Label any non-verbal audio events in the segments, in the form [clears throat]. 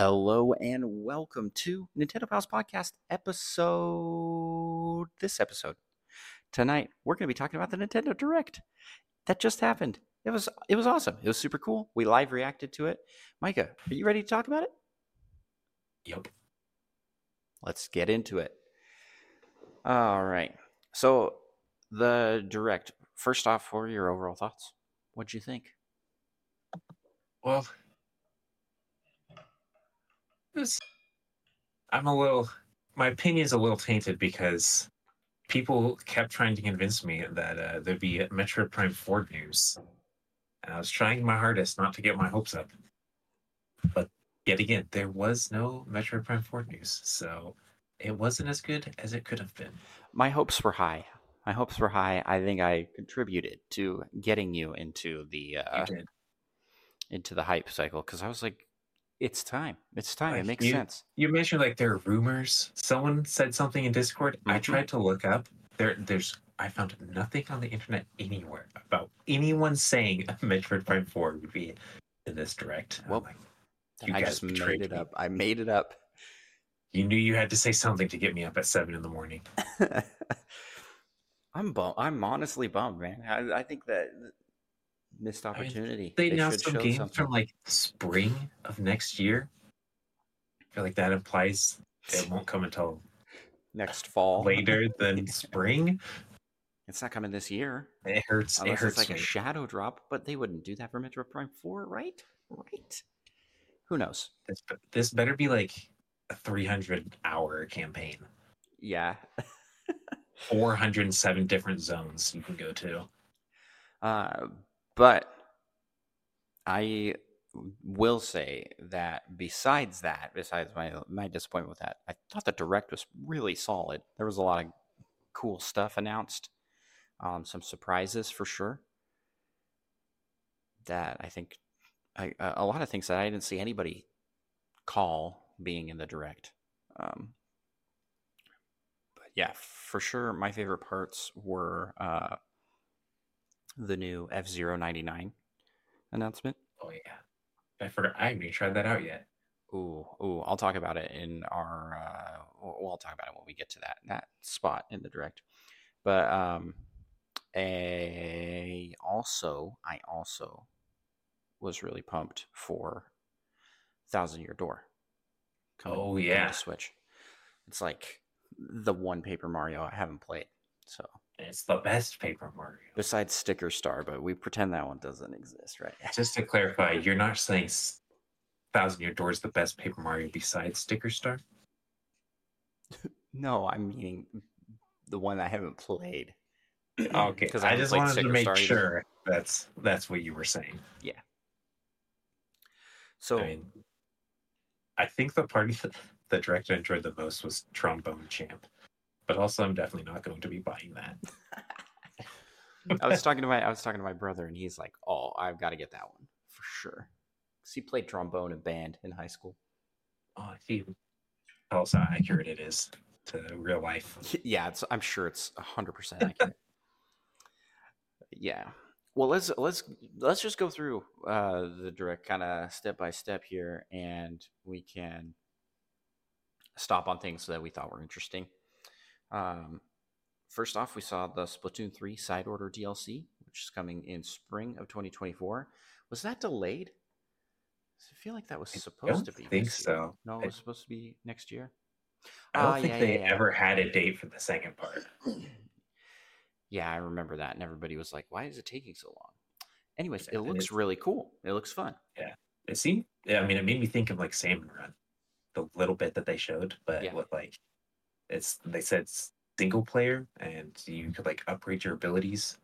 Hello and welcome to Nintendo Pals Podcast episode. This episode tonight, we're going to be talking about the Nintendo Direct that just happened. It was it was awesome. It was super cool. We live reacted to it. Micah, are you ready to talk about it? Yep. Let's get into it. All right. So the Direct. First off, what are your overall thoughts? What'd you think? Well, this, I'm a little. My opinion's a little tainted because people kept trying to convince me that uh, there'd be Metroid Prime 4 news. And I was trying my hardest not to get my hopes up. But yet again, there was no Metroid Prime 4 news. So it wasn't as good as it could have been. My hopes were high. My hopes were high. I think I contributed to getting you into the uh, You did. into the hype cycle because I was like, it's time. It's time. Like, it makes you- sense. You mentioned like there are rumors. Someone said something in Discord. I Mhm. tried to look up. There, there's. I found nothing on the internet anywhere about anyone saying a Metroid Prime Four would be in this direct. Well, like, you I guys just made it me. up. I made it up. You knew you had to say something to get me up at seven in the morning. [laughs] I'm bum. I'm honestly bummed, man. I, I think that missed mean, opportunity. They, announced some games something. from like spring of next year. I feel like that implies it won't come until next fall. later [laughs] than spring. It's not coming this year. It hurts. Unless it hurts it's like me. a shadow drop, but they wouldn't do that for Metroid Prime 4, right? Right. Who knows? this, this better be like a 300 hour campaign. Yeah. [laughs] 407 different zones you can go to. Uh, but I will say that besides that, besides my my disappointment with that, I thought the direct was really solid. There was a lot of cool stuff announced, um, some surprises for sure. That I think I, a lot of things that I didn't see anybody call being in the direct. Um, but yeah, for sure, my favorite parts were uh, the new F 99 announcement. Oh yeah, I forgot. I haven't even tried that out yet. Ooh, ooh, I'll talk about it in our. Uh, well, I'll talk about it when we get to that that spot in the direct. But um, a also, I also was really pumped for Thousand Year Door. Oh, coming to yeah. Switch. It's like the one Paper Mario I haven't played. So It's the best Paper Mario. besides Sticker Star, but we pretend that one doesn't exist, right? [laughs] Just to clarify, you're not saying Thousand Year Door is the best Paper Mario besides Sticker Star? No, I'm meaning the one I haven't played. [clears throat] Okay, [clears throat] 'Cause I haven't just wanted to make Star either. sure that's that's what you were saying. Yeah. So I mean, I think the party [laughs] that the, the direct I enjoyed the most was Trombone Champ, but also I'm definitely not going to be buying that. I was [laughs] talking to my I was talking to my brother, and he's like, "Oh, I've got to get that one for sure." 'Cause he played trombone in band in high school. Oh, I see how accurate it is to real life. Yeah, it's, I'm sure it's hundred percent accurate. [laughs] yeah. Well, let's let's let's just go through uh, the direct kind of step by step here, and we can stop on things that we thought were interesting. Um, first off, we saw the Splatoon three side order DLC, which is coming in spring of 2024. Was that delayed? I feel like that was I supposed to be. think so. No, it was supposed to be next year. I don't Ah, think yeah, they yeah, yeah. ever had a date for the second part. [clears throat] yeah, I remember that, and everybody was like, "Why is it taking so long?" Anyways, it looks really cool. It looks fun. Yeah. It seemed, yeah, I mean, it made me think of like Salmon Run, the little bit that they showed, but with like, it's they said single player and you could like upgrade your abilities.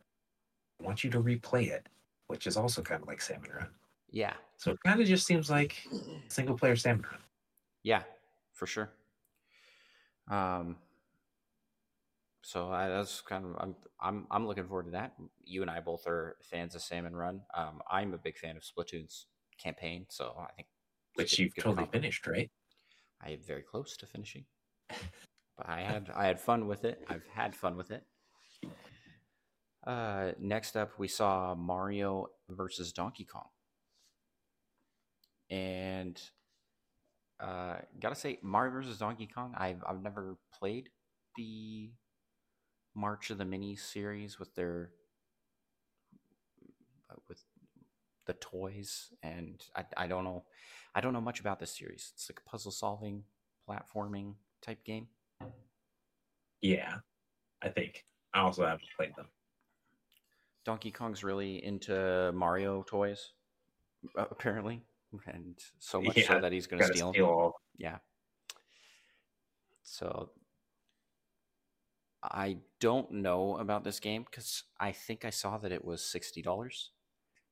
I want you to replay it, which is also kind of like Salmon Run. Yeah, So it kind of just seems like single player Salmon Run. yeah, for sure. Um, so I, that's kind of I'm I'm I'm looking forward to that. You and I both are fans of Salmon Run. Um, I'm a big fan of Splatoon's campaign, so I think Which you've totally finished, right? I am very close to finishing, [laughs] but I had I had fun with it. I've had fun with it. Uh, next up, we saw Mario versus Donkey Kong, and Uh, gotta say, Mario versus Donkey Kong. I've I've never played the March of the Mini series with their with the toys, and I I don't know I don't know much about this series. It's like a puzzle solving, platforming type game. Yeah, I think I also haven't played them. Donkey Kong's really into Mario toys, apparently, and so much Yeah, so that he's going to steal steal all. Yeah. So I don't know about this game because I think I saw that it was sixty dollars,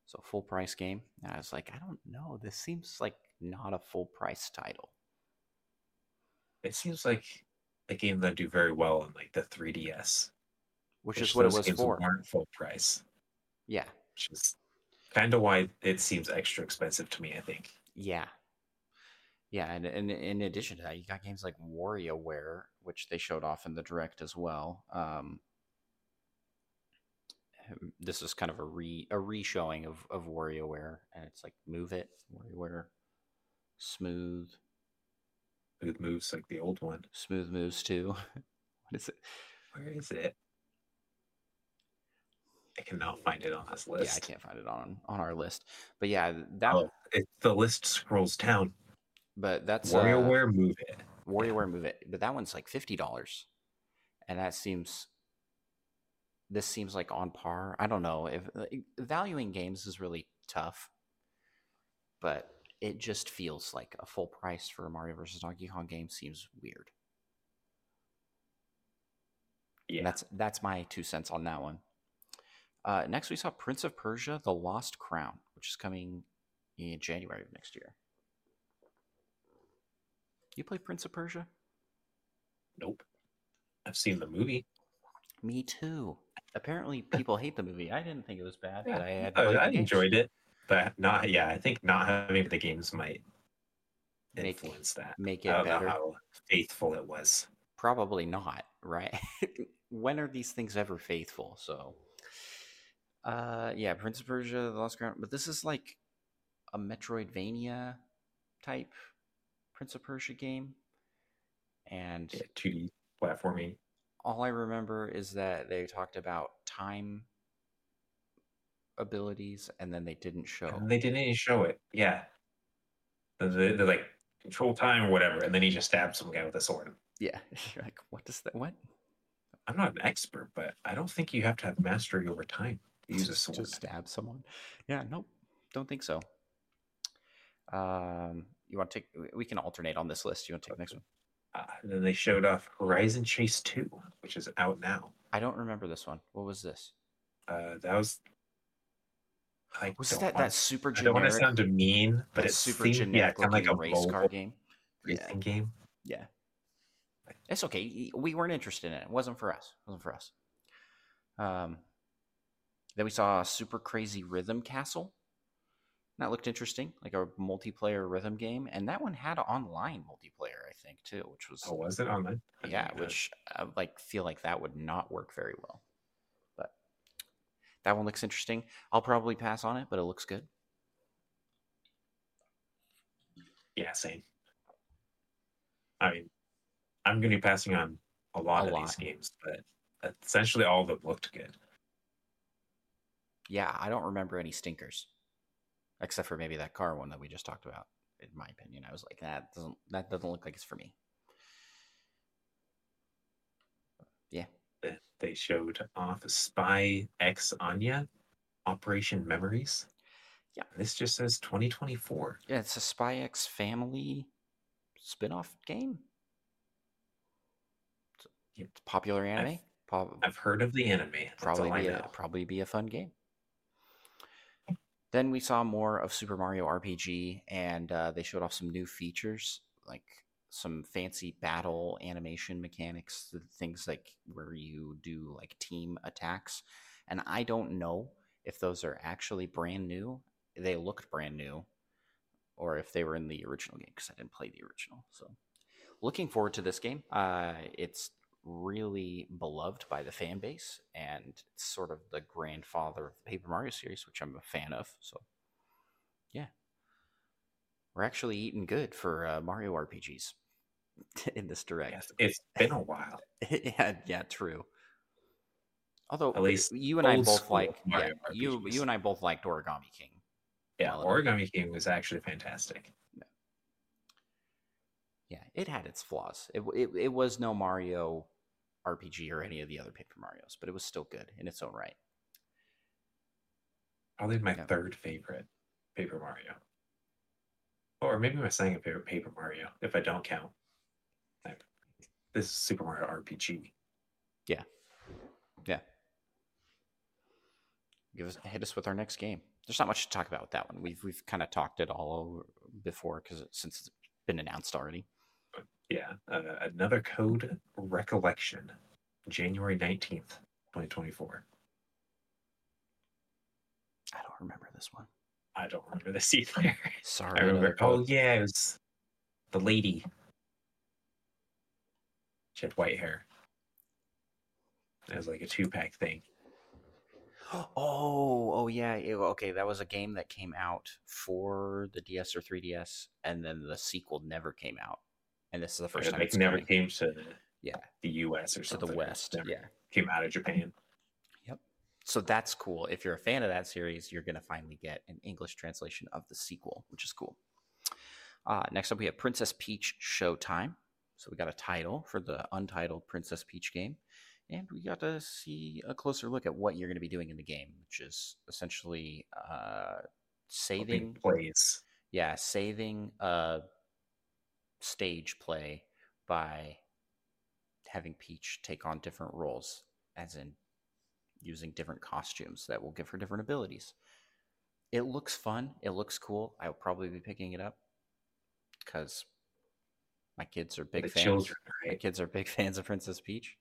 so full price game. And I was like, I don't know. This seems like not a full price title. It seems like a game that do very well on like the 3DS, Which is what it was for. Weren't full price, Yeah, which is kind of why it seems extra expensive to me. I think. yeah, yeah. And, and in addition to that, you got games like WarioWare, which they showed off in the direct as well. Um, this is kind of a re a re-showing of of WarioWare, and it's like Move It, WarioWare, Smooth, Smooth moves like the old one. Smooth Moves too. [laughs] what is it? Where is it? I cannot find it on this list. Yeah, I can't find it on on our list. But yeah, that. Oh, it, the list scrolls down. But that's uh, WarioWare Move It. WarioWare Move It, but that one's like fifty dollars, and that seems. This seems like on par. I don't know if like, valuing games is really tough, but it just feels like a full price for a Mario vs. Donkey Kong game seems weird. And Yeah, That's that's my two cents on that one. Uh, next, we saw Prince of Persia: The Lost Crown, which is coming in January of next year. You play Prince of Persia? nope. I've seen the movie. Me too. Apparently, people hate the movie. I didn't think it was bad, Yeah, but I, I enjoyed it, but not. Yeah, I think not having the games might Make- influence that. Make I it don't know better. how faithful it was. Probably not, right? [laughs] when are these things ever faithful? So, uh, yeah, Prince of Persia: The Lost Crown, but this is like a Metroidvania type Prince of Persia game, and Yeah, 2D platforming. all I remember is that they talked about time abilities, and then they didn't show. And they didn't even show it. Yeah. They're, they're like control time or whatever, and then he just stabs some guy with a sword. Yeah, [laughs] you're like, what does that? What? I'm not an expert, but I don't think you have to have mastery over time to use a [laughs] sword. To stab someone? Yeah, nope, don't think so. Um, you want to take? We can alternate on this list. You want to take the next one? Uh, and then they showed off Horizon Chase 2, which is out now. I don't remember this one. What was this? Uh, that was. I Was that wanna- that super Generic, I don't want to sound mean, but it's super seemed, yeah, kind of like a race car game. racing game. Yeah, it's okay. We weren't interested in it. It wasn't for us. It wasn't for us. Um, then we saw Super Crazy Rhythm Castle. That looked interesting, like a multiplayer rhythm game, and that one had online multiplayer, I think, too, which was Oh, was it online? Yeah, which I like feel like that would not work very well. That one looks interesting. I'll probably pass on it, but it looks good. Yeah, same. I mean, I'm going to be passing on a lot A of lot. these games, but essentially all of them looked good. Yeah, I don't remember any stinkers, except for maybe that car one that we just talked about. In my opinion, I was like, that doesn't that doesn't look like it's for me. Yeah, They- showed off Spy X Anya, Operation Memories. Yeah. This just says 2024. yeah, it's a Spy X Family spin-off game. It's it's popular anime. Prob- I've heard of the anime. That's probably be a, probably be a fun game. Then we saw more of Super Mario RPG, and uh, they showed off some new features, like some fancy battle animation mechanics, things like where you do like team attacks. And I don't know if those are actually brand new. They looked brand new, or if they were in the original game because I didn't play the original. So, looking forward to this game. Uh, it's really beloved by the fan base, and it's sort of the grandfather of the Paper Mario series, which I'm a fan of. So, yeah. we're actually eating good for uh, Mario RPGs [laughs] in this direct. Yes, it's been a while. [laughs] yeah, yeah, true. Although At least you and I both like yeah, you you and I both liked Origami King. Yeah, Origami King was actually fantastic. Yeah, it had its flaws. It it, it was no Mario RPG or any of the other Paper Mario's, but it was still good in its own right. Probably my Yeah. third favorite Paper Mario. Or maybe my second favorite Paper Mario, if I don't count. This is Super Mario RPG. Yeah. Yeah. Give us hit us with our next game. There's not much to talk about with that one. We've we've kind of talked it all over before because since it's been announced already. Yeah, uh, another code recollection, January 19th, 2024. I don't remember this one. I don't remember this either. [laughs] Sorry. I remember. Oh yeah, it was the lady. She had white hair. It was like a two pack thing. Oh, oh yeah. it- okay, that was a game that came out for the DS or 3DS, and then the sequel never came out. And this is the first time it never coming. came to Yeah, the U.S. or to something. the West. Yeah. came out of Japan. Yep. So that's cool. If you're a fan of that series, you're going to finally get an English translation of the sequel, which is cool. Uh, next up, we have Princess Peach Showtime. So we got a title for the untitled Princess Peach game. And we got to see a closer look at what you're going to be doing in the game, which is essentially uh, saving plays. yeah, saving a stage play by having Peach take on different roles, as in using different costumes that will give her different abilities. It looks fun. It looks cool. I'll probably be picking it up because my kids are big the fans. children, My kids are big [laughs] fans of Princess Peach,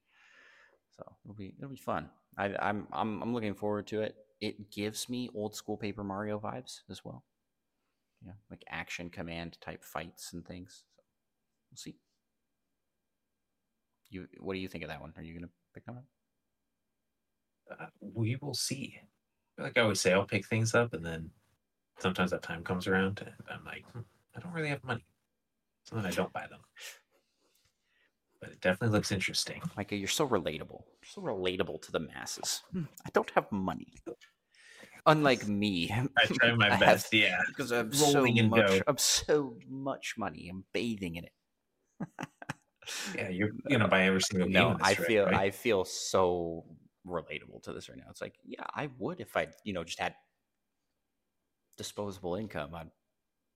so it'll be it'll be fun. I, I'm I'm I'm looking forward to it. It gives me old school Paper Mario vibes as well. Yeah, like action command type fights and things. So we'll see. You, what do you think of that one? Are you gonna pick that up? Uh, we will see. Like I always say, I'll pick things up, and then sometimes that time comes around, and I'm like, hmm, I don't really have money, so then I don't buy them. But it definitely looks interesting. Micah, you're so relatable. You're so relatable to the masses. Hmm, I don't have money. Unlike me, I try my [laughs] I have- best. yeah, because I have so much. dough. I'm so much money. I'm bathing in it. [laughs] yeah. You're [laughs] gonna buy every single no i feel right? i feel so relatable to this right now it's like yeah i would if i you know just had disposable income i'd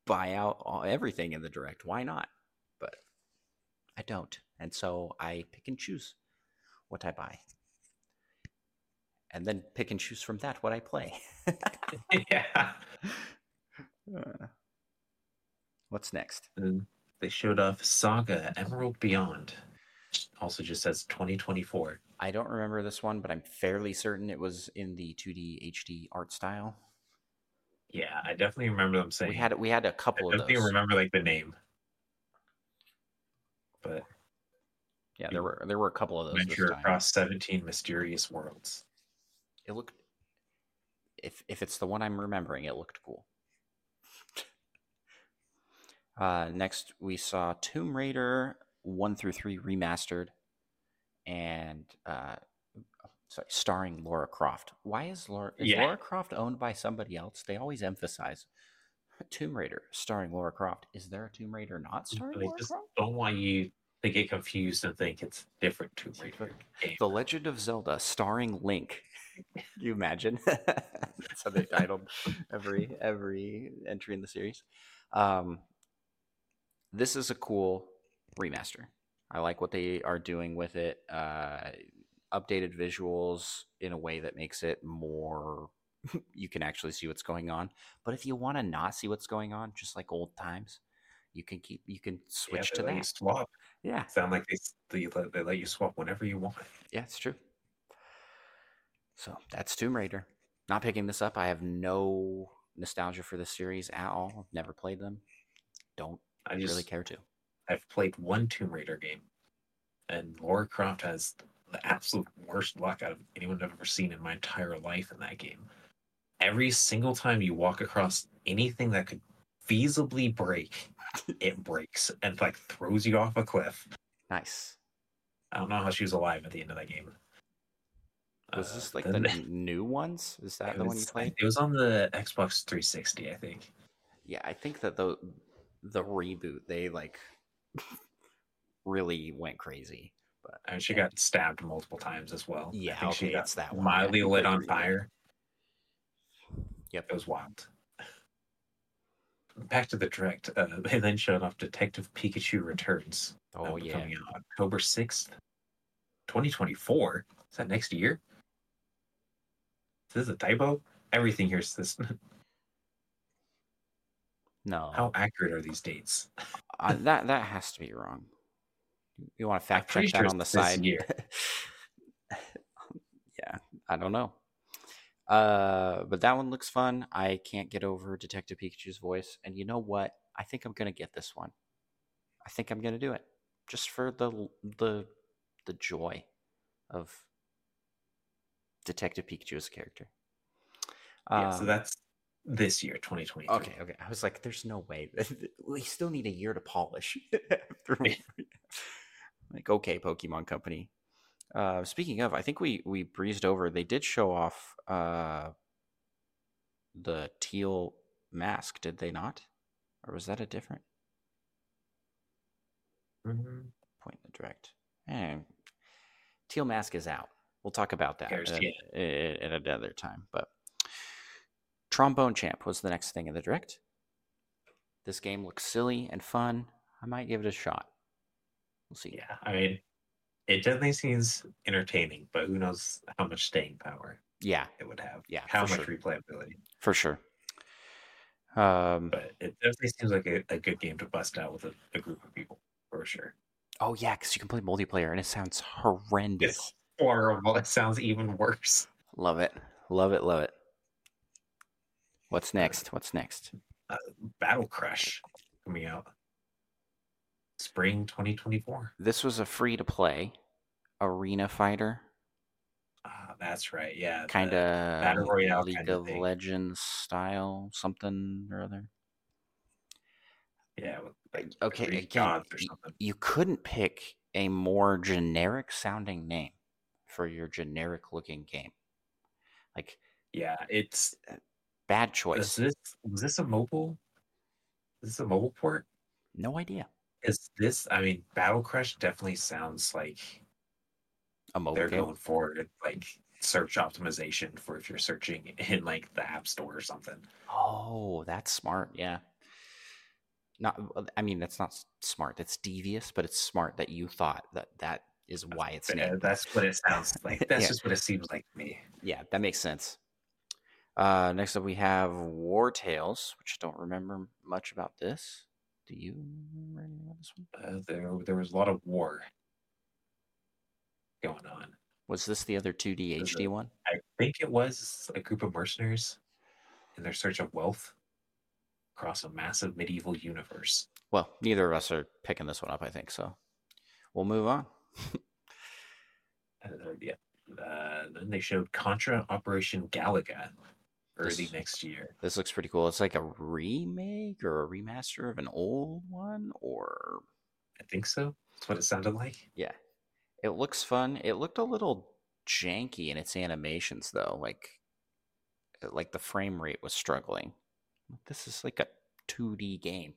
buy out all, everything in the direct why not but i don't and so i pick and choose what i buy and then pick and choose from that what i play [laughs] yeah. Uh, what's next they showed off Saga Emerald Beyond. Also, just says 2024. i don't remember this one but i'm fairly certain it was in the 2d hd art style Yeah, I definitely remember them saying. we had we had a couple of those. I of those remember like the name, but Yeah, there were there were a couple of those. Venture across 17 mysterious worlds. It looked if if it's the one I'm remembering, it looked cool. [laughs] Uh, next, we saw Tomb Raider one through three remastered, and uh, sorry, starring Laura Croft. Why is Laura is Yeah. Laura Croft owned by somebody else? They always emphasize Tomb Raider starring Laura Croft. Is there a Tomb Raider not starring They Laura just Croft? don't want you to get confused and think it's different Tomb Raider game. The Legend of Zelda starring Link. Can you imagine? [laughs] That's how they titled every every entry in the series. Um, this is a cool remaster. I like what they are doing with it. Uh, updated visuals in a way that makes it more. [laughs] you can actually see what's going on. But if you want to not see what's going on, just like old times, you can keep you can switch they to that. swap. Yeah, Sound like they, they let- they let you swap whenever you want. Yeah, it's true. So that's Tomb Raider. Not picking this up. I have no nostalgia for this series at all. I've never played them. Don't I just really care to. I've played one Tomb Raider game, and Laura Croft has the absolute worst luck out of anyone I've ever seen in my entire life in that game. Every single time you walk across anything that could feasibly break, it breaks and like throws you off a cliff. Nice. I don't know how she was alive at the end of that game. Was Uh, this like then the [laughs] n- new ones? Is that the one you played? It was on the Xbox 360, I think. Yeah, I think that the the reboot they like [laughs] really went crazy. But And she got stabbed multiple times as well. Yeah, I think she okay, got it's that one. Yeah, lit on fire. Yep. It was wild. Back to the direct. Uh, [laughs] they then showed off Detective Pikachu Returns. oh yeah, Coming out October 6th, 2024. Is that next year? Is this a typo? Everything here is this. [laughs] no, How accurate are these dates? [laughs] uh, that that has to be wrong. You want to fact check that sure on the side? [laughs] yeah, I don't know. Uh, but that one looks fun. I can't get over Detective Pikachu's voice, and you know what? I think I'm gonna get this one. I think I'm gonna do it just for the the the joy of Detective Pikachu's character. yeah, so Um, that's this year, 2023. Okay, okay. I was like, there's no way. [laughs] we still need a year to polish. [laughs] like, okay, Pokemon Company. Uh, speaking of, I think we we breezed over. They did show off uh, the teal mask, did they not? Or was that a different Mhm. point in the direct? And teal mask is out. We'll talk about that at, at- at another time. But Trombone Champ was the next thing in the direct. This game looks silly and fun. I might give it a shot. We'll see. Yeah, I mean, it definitely seems entertaining, but who knows how much staying power Yeah, it would have. Yeah, how much sure. replayability. for sure. Um, But it definitely seems like a, a good game to bust out with a, a group of people for sure. oh yeah, because you can play multiplayer and it sounds horrendous. It's horrible. It sounds even worse. Love it, love it, love it. What's next? What's next? Battle Crush coming out spring 2024. This was a free to play arena fighter, Ah, that's right. Yeah, kind of Battle Royale League kinda of thing. Legends style, something or other. Yeah. Like Okay, again, you couldn't pick a more generic sounding name for your generic looking game. Like Yeah, it's bad is choice. this was this a mobile? Is this a mobile port? No idea. Is this? I mean, Battle Crush definitely sounds like A mobile they're game. going for like search optimization for if you're searching [laughs] in like the App Store or something. Oh, that's smart. Yeah. Not. I mean, that's not smart. That's devious, but it's smart that you thought that that is why it's named. that's what it sounds [laughs] like. That's Yeah. just what it seems like to me. Yeah, that makes sense. Uh, next up, we have Wartales, which I don't remember much about this. Do you remember anything about this one? Uh, there, there was a lot of war going on. Was this the other 2D There's HD one? I think it was a group of mercenaries in their search of wealth across a massive medieval universe. Well, neither of us are picking this one up, I think. So we'll move on. [laughs] Uh, yeah. Uh, then they showed Contra Operation Galuga early This- next year. This looks pretty cool. It's like a remake or a remaster of an old one, or I think so. That's what it sounded like. yeah, it looks fun. It looked a little janky in its animations, though. Like, uh, like the frame rate was struggling. This is like a 2D game.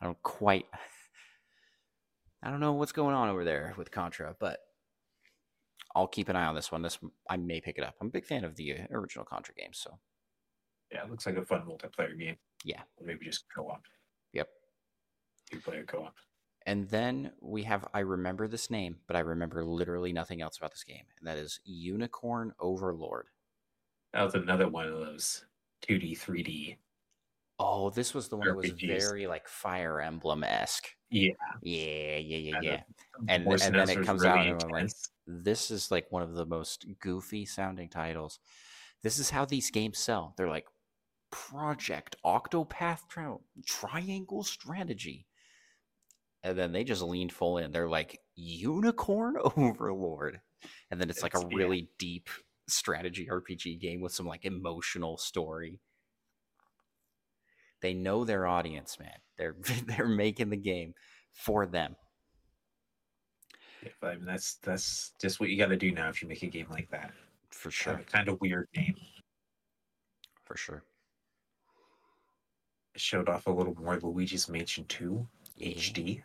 I don't quite. [sighs] I don't know what's going on over there with Contra, but I'll keep an eye on this one. This I may pick it up. I'm a big fan of the uh, original Contra games, so Yeah, it looks like a fun multiplayer game. yeah. Maybe just co-op, Yep. two-player co-op. And then we have I remember this name, but I remember literally nothing else about this game, and that is Unicorn Overlord. That was another one of those 2D, 3D. Oh, this was the one that was very like Fire Emblem esque. Yeah, Yeah, yeah, yeah, yeah. And- and then it comes really out and I'm like. This is like one of the most goofy sounding titles. This is how these games sell. They're like Project Octopath Tri- Triangle Strategy. And then they just leaned full in. They're like Unicorn [laughs] Overlord. And then it's like a It's- yeah. really deep strategy RPG game with some like emotional story. They know their audience, man. They're [laughs] they're making the game for them. Yeah, I mean, that's that's just what you got to do now if you make a game like that. For Sure. sure. Kind of weird name. For sure. It showed off a little more Luigi's Mansion 2 Yeah. HD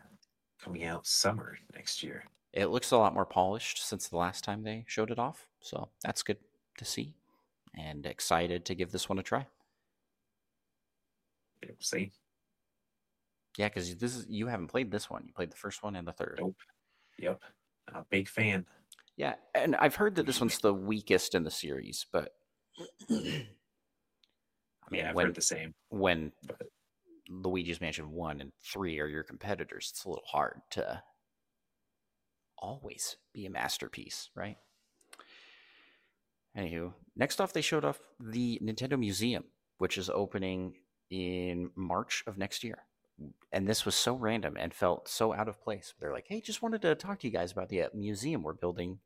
coming out summer next year. It looks a lot more polished since the last time they showed it off. So that's good to see. And excited to give this one a try. We'll see. Yeah, because this is you haven't played this one. You played the first one and the third. Nope. Yep. A big fan. Yeah, and I've heard that this one's [clears throat] the weakest in the series, but I mean, [clears throat] yeah, I've when heard the same. when but- Luigi's Mansion one and three are your competitors, it's a little hard to always be a masterpiece, right? Anywho, next off, they showed off the Nintendo Museum, which is opening in March of next year. And this was so random and felt so out of place. They're like, "Hey, just wanted to talk to you guys about the uh, museum we're building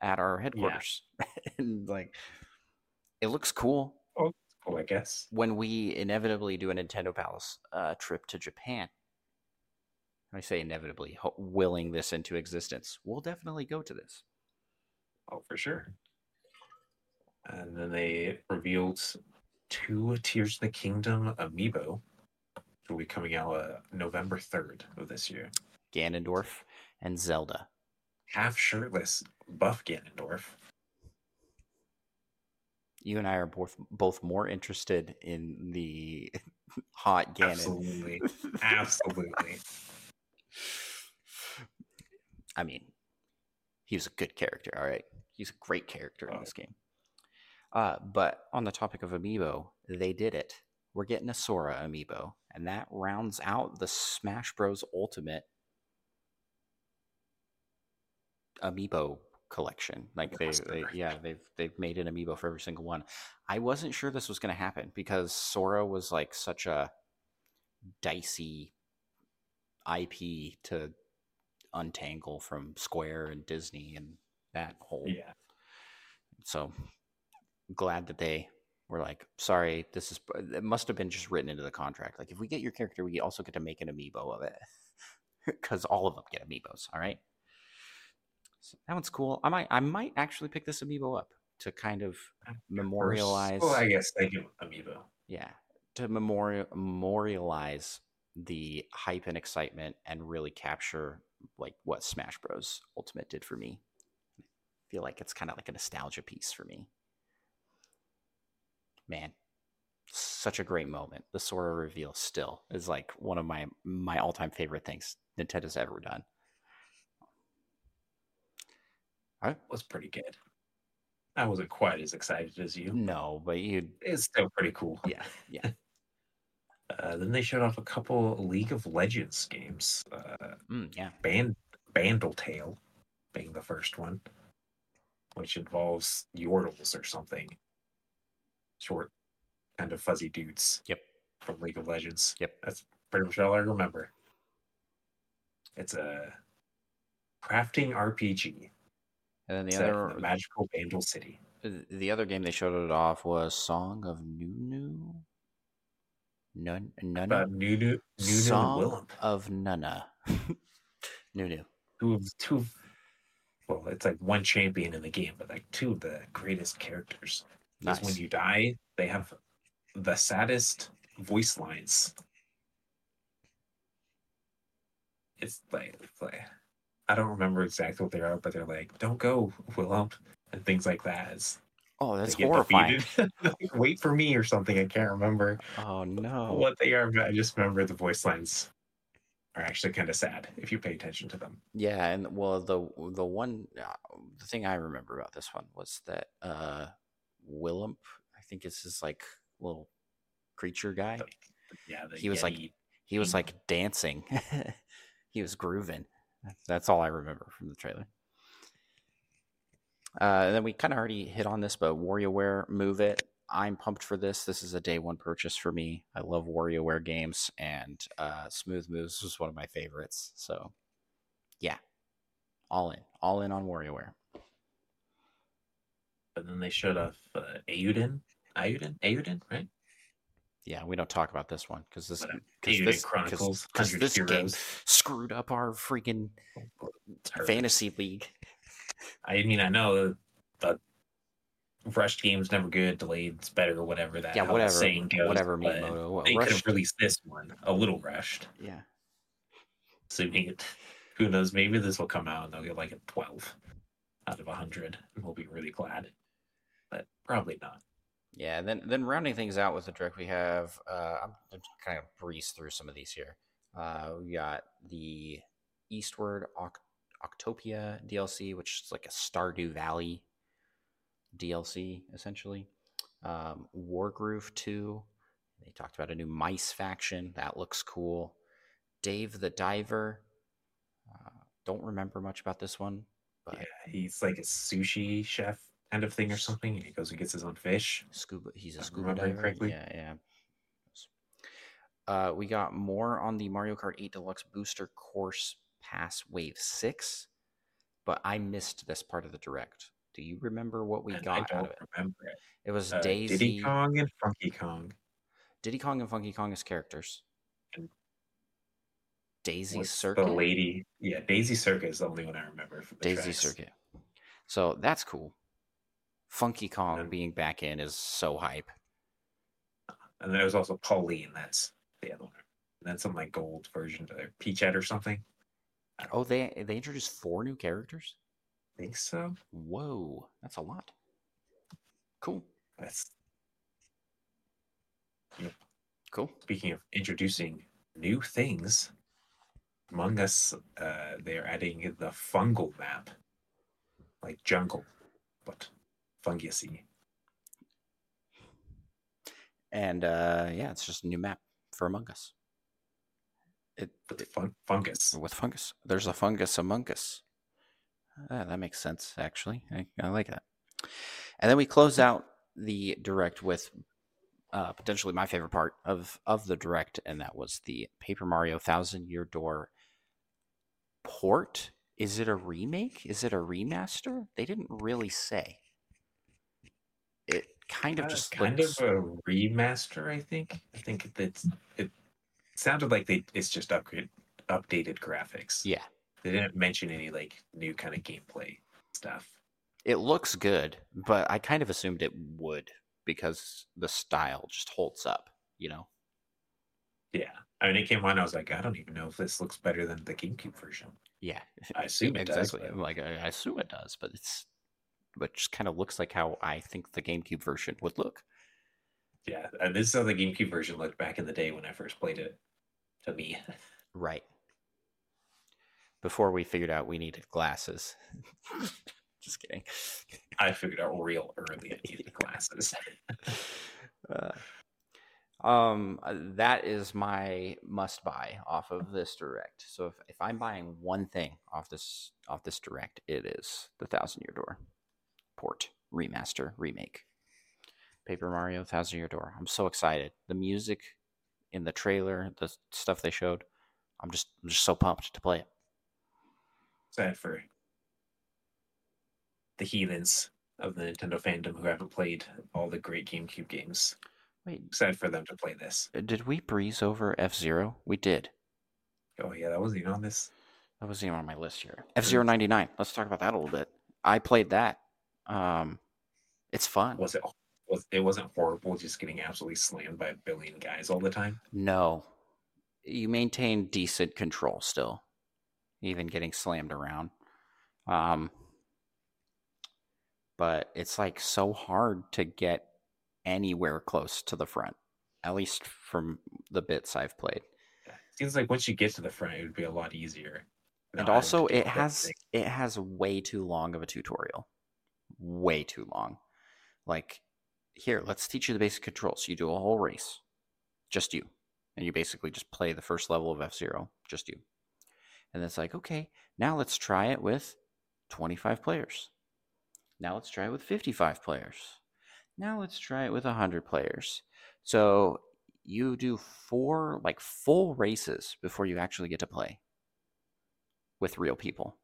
at our headquarters." [laughs] and like, it looks cool Oh, I guess. when we inevitably do a Nintendo Pals uh, trip to Japan. I say inevitably, ho- willing this into existence, we'll definitely go to this. Oh, for sure. And then they revealed two Tears of the Kingdom amiibo, which will be coming out uh, November 3rd of this year. Ganondorf and Zelda. Half shirtless Buff Ganondorf. You and I are both both more interested in the [laughs] hot Ganon. Absolutely. [laughs] Absolutely. I mean, he's a good character, all right. He's a great character in Oh. this game. Uh, but on the topic of amiibo, they did it. We're getting a Sora amiibo, and that rounds out the Smash Bros. Ultimate amiibo collection. Like they, they, yeah, they've they've made an amiibo for every single one. I wasn't sure this was going to happen because Sora was like such a dicey IP to untangle from Square and Disney and that whole Yeah. so glad that they were like, sorry, this is it must have been just written into the contract. Like if we get your character, we also get to make an amiibo of it. [laughs] Because all of them get amiibos, all right? So that one's cool. I might I might actually pick this amiibo up to kind of memorialize Well, I guess they do amiibo. yeah, to memorial memorialize the hype and excitement and really capture like what Smash Bros Ultimate did for me. I feel like it's kind of like a nostalgia piece for me. Man, such a great moment. The Sora reveal still is like one of my my all-time favorite things Nintendo's ever done. I was pretty good. I wasn't quite as excited as you. No, but you It's still pretty cool. yeah, yeah. [laughs] Uh, then they showed off a couple League of Legends games. Uh, Mm, yeah. Band Bandle Tale being the first one, which involves Yordles or something. Short, kind of fuzzy dudes. Yep. From League of Legends. Yep. That's pretty much all I remember. It's a crafting RPG And then the set other the magical Bandle City. Uh, the other game they showed it off was Song of Nunu. Nun Nunu. About Nunu, Nunu Song of Nuna. [laughs] Nunu. two of two of- well it's like one champion in the game but like two of the greatest characters because when you die they have the saddest voice lines. It's like, it's like i don't remember exactly what they are but they're like don't go willump and things like that. As Oh, that's horrifying. [laughs] wait for me or something. I can't remember Oh no. what they are but i just remember the voice lines are actually kind of sad if you pay attention to them. Yeah, and well, the the one uh, the thing I remember about this one was that uh Willump, I think it's his like little creature guy. yeah the He was like he was like dancing. [laughs] he was grooving. That's all I remember from the trailer. Uh, and then we kind of already hit on this, but WarioWare Move It. I'm pumped for this. This is a day one purchase for me. I love WarioWare games, and uh, Smooth Moves was one of my favorites. So, yeah, all in, all in on WarioWare. But then they showed off uh, Ayudin, Ayudin, Ayuden, right? Yeah, we don't talk about this one because this Mutant this, 'cause- Chronicles, 'cause 100 this game screwed up our freaking fantasy league. I mean, I know the rushed game's never good, delayed's better, or whatever that Yeah, whatever, saying goes. whatever. Miyamoto. What, They could have released this one a little rushed. yeah, Assuming it, who knows? Maybe this will come out and they'll get like a twelve out of hundred, and we'll be really glad. But probably not. yeah. Then then rounding things out with the direct, we have. Uh, I'm, I'm kind of breeze through some of these here. Uh, we got the Eastward Oct- Octopia DLC, which is like a Stardew Valley DLC essentially. Um, Wargroove 2. They talked about a new mice faction. That looks cool. Dave the Diver. Uh, don't remember much about this one, but Yeah, he's like a sushi chef kind of thing or something. And he goes and gets his own fish. scuba. He's a scuba diver. correctly. Yeah, yeah. Uh, we got more on the Mario Kart 8 Deluxe Booster Course Pass Wave 6, but I missed this part of the direct. Do you remember what we and I got out of it? remember it. It was Uh, Daisy, Diddy Kong and Funky Kong. Diddy Kong and Funky Kong as characters. And Daisy Circuit. The lady, yeah, Daisy Circuit is the only one I remember from the Daisy tracks. Circuit. So that's cool. Funky Kong then- being back in is so hype. And there was also Pauline. That's the other one. And then some like gold version of Peachette or something. Oh, they they introduced four new characters. I think so. Whoa, that's a lot. Cool, That's cool. speaking of introducing new things. Among Us, uh, they're adding the fungal map, like jungle, but fungusy. And uh, yeah, it's just a new map for Among Us. It, fun- fungus. with fungus. There's a fungus among us. Ah, that makes sense, actually. I, I like that. And then we close out the direct with uh, potentially my favorite part of of the direct, and that was the Paper Mario Thousand Year Door port. Is it a remake? Is it a remaster? They didn't really say. It kind of Uh, just kind looks, of a remaster, I think. I think that's it. Sounded like they it's just upgrade updated graphics. yeah. They didn't mention any like new kind of gameplay stuff. It looks good, but I kind of assumed it would because the style just holds up, you know. Yeah, I mean, it came on. I was like, I don't even know if this looks better than the GameCube version. Yeah, I assume it exactly. does. But- like, I assume it does, but it's, but just kind of looks like how I think the GameCube version would look. Yeah, and this is how the GameCube version looked back in the day when I first played it. To me, Right. Before we figured out we needed glasses. [laughs] just kidding. I figured out real early I needed glasses. Uh, um, uh, that is my must buy off of this direct. So if, if I'm buying one thing off this off this direct, it is the Thousand Year Door port remaster remake. Paper Mario Thousand Year Door. I'm so excited. The music in the trailer, the stuff they showed, I'm just I'm just so pumped to play it. Sad for the heathens of the Nintendo fandom who haven't played all the great GameCube games. Wait, Excited for them to play this. Uh, did we breeze over F Zero? We did. Oh yeah, that wasn't even on this. That wasn't even on my list here. F Zero ninety nine. Let's talk about that a little bit. I played that. Um, it's fun. Was it? Was it wasn't horrible? Just getting absolutely slammed by a billion guys all the time. No, you maintain decent control still, even getting slammed around. Um, but it's like so hard to get anywhere close to the front, at least from the bits I've played. Seems like once you get to the front, it would be a lot easier. and also it has thing. it has way too long of a tutorial way too long. Like here let's teach you the basic controls. You do a whole race just you. And you basically just play the first level of f-zero just you. And it's like okay now let's try it with 25 players. Now let's try it with 55 players. Now let's try it with 100 players. So you do four like full races before you actually get to play with real people.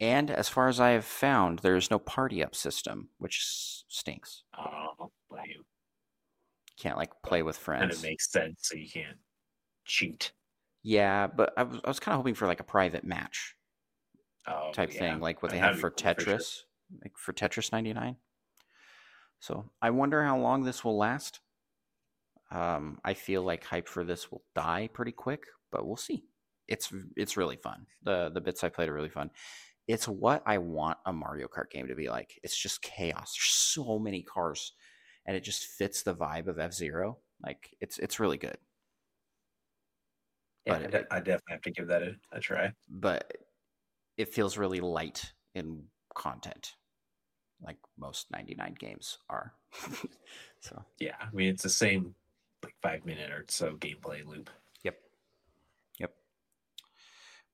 And as far as I have found, there is no party up system, which stinks. Oh, you. can't like play with friends. it makes sense, so you can't cheat. Yeah, but I was, I was kind of hoping for like a private match Oh, type yeah. thing, like what they have for cool for sure. Tetris, like for Tetris 99. So I wonder how long this will last. Um, I feel like hype for this will die pretty quick, but we'll see. It's it's really fun. The the bits I played are really fun. It's what I want a Mario Kart game to be like. It's just chaos. There's so many cars, and it just fits the vibe of F Zero. Like it's it's really good. Yeah, But I, I definitely have to give that a, a try. but it feels really light in content, like most 99 games are. [laughs] so, Yeah, I mean it's the same like five minute or so gameplay loop. yep. Yep.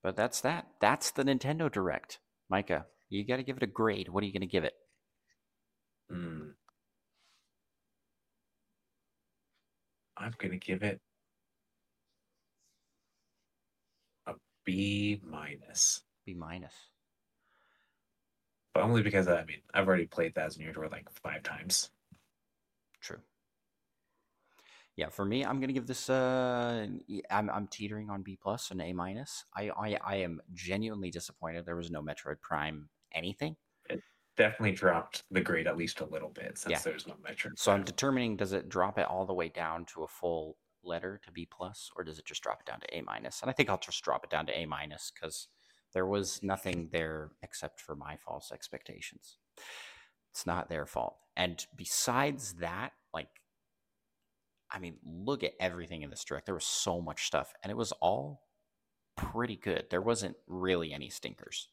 But that's that. That's the Nintendo Direct. Micah, you got to give it a grade. What are you going to give it? Mm. I'm gonna give it a B minus, B minus. but only because I mean I've already played Thousand Year Door like five times. True. Yeah, for me, I'm gonna give this. Uh, I'm I'm teetering on B plus and A minus. I, I I am genuinely disappointed there was no Metroid Prime anything. It definitely dropped the grade at least a little bit since Yeah. there's no metric. So I'm determining does it drop it all the way down to a full letter to B plus, or does it just drop it down to A minus? And I think I'll just drop it down to A minus because there was nothing there except for my false expectations. It's not their fault. And besides that, like, I mean, look at everything in this direct. There was so much stuff, and it was all pretty good. There wasn't really any stinkers.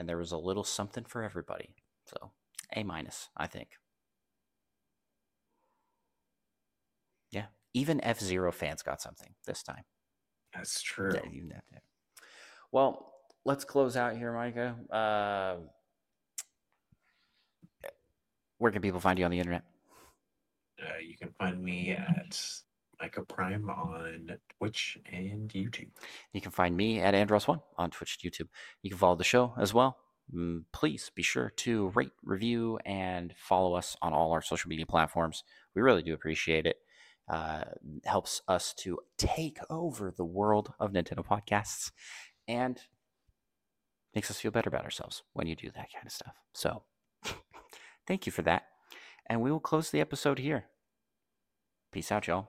And there was a little something for everybody. So A minus, I think. Yeah. Even F Zero fans got something this time. That's true. Yeah, even that- Well, let's close out here, Micah. Uh, where can people find you on the internet? Uh, you can find me at Micah Prime on Twitch and YouTube. You can find me at Andros1 on Twitch and YouTube. You can follow the show as well. Mm, Please be sure to rate, review, and follow us on all our social media platforms. We really do appreciate it. Uh, helps us to take over the world of Nintendo podcasts and makes us feel better about ourselves when you do that kind of stuff. So, [laughs] thank you for that. And we will close the episode here. Peace out, y'all.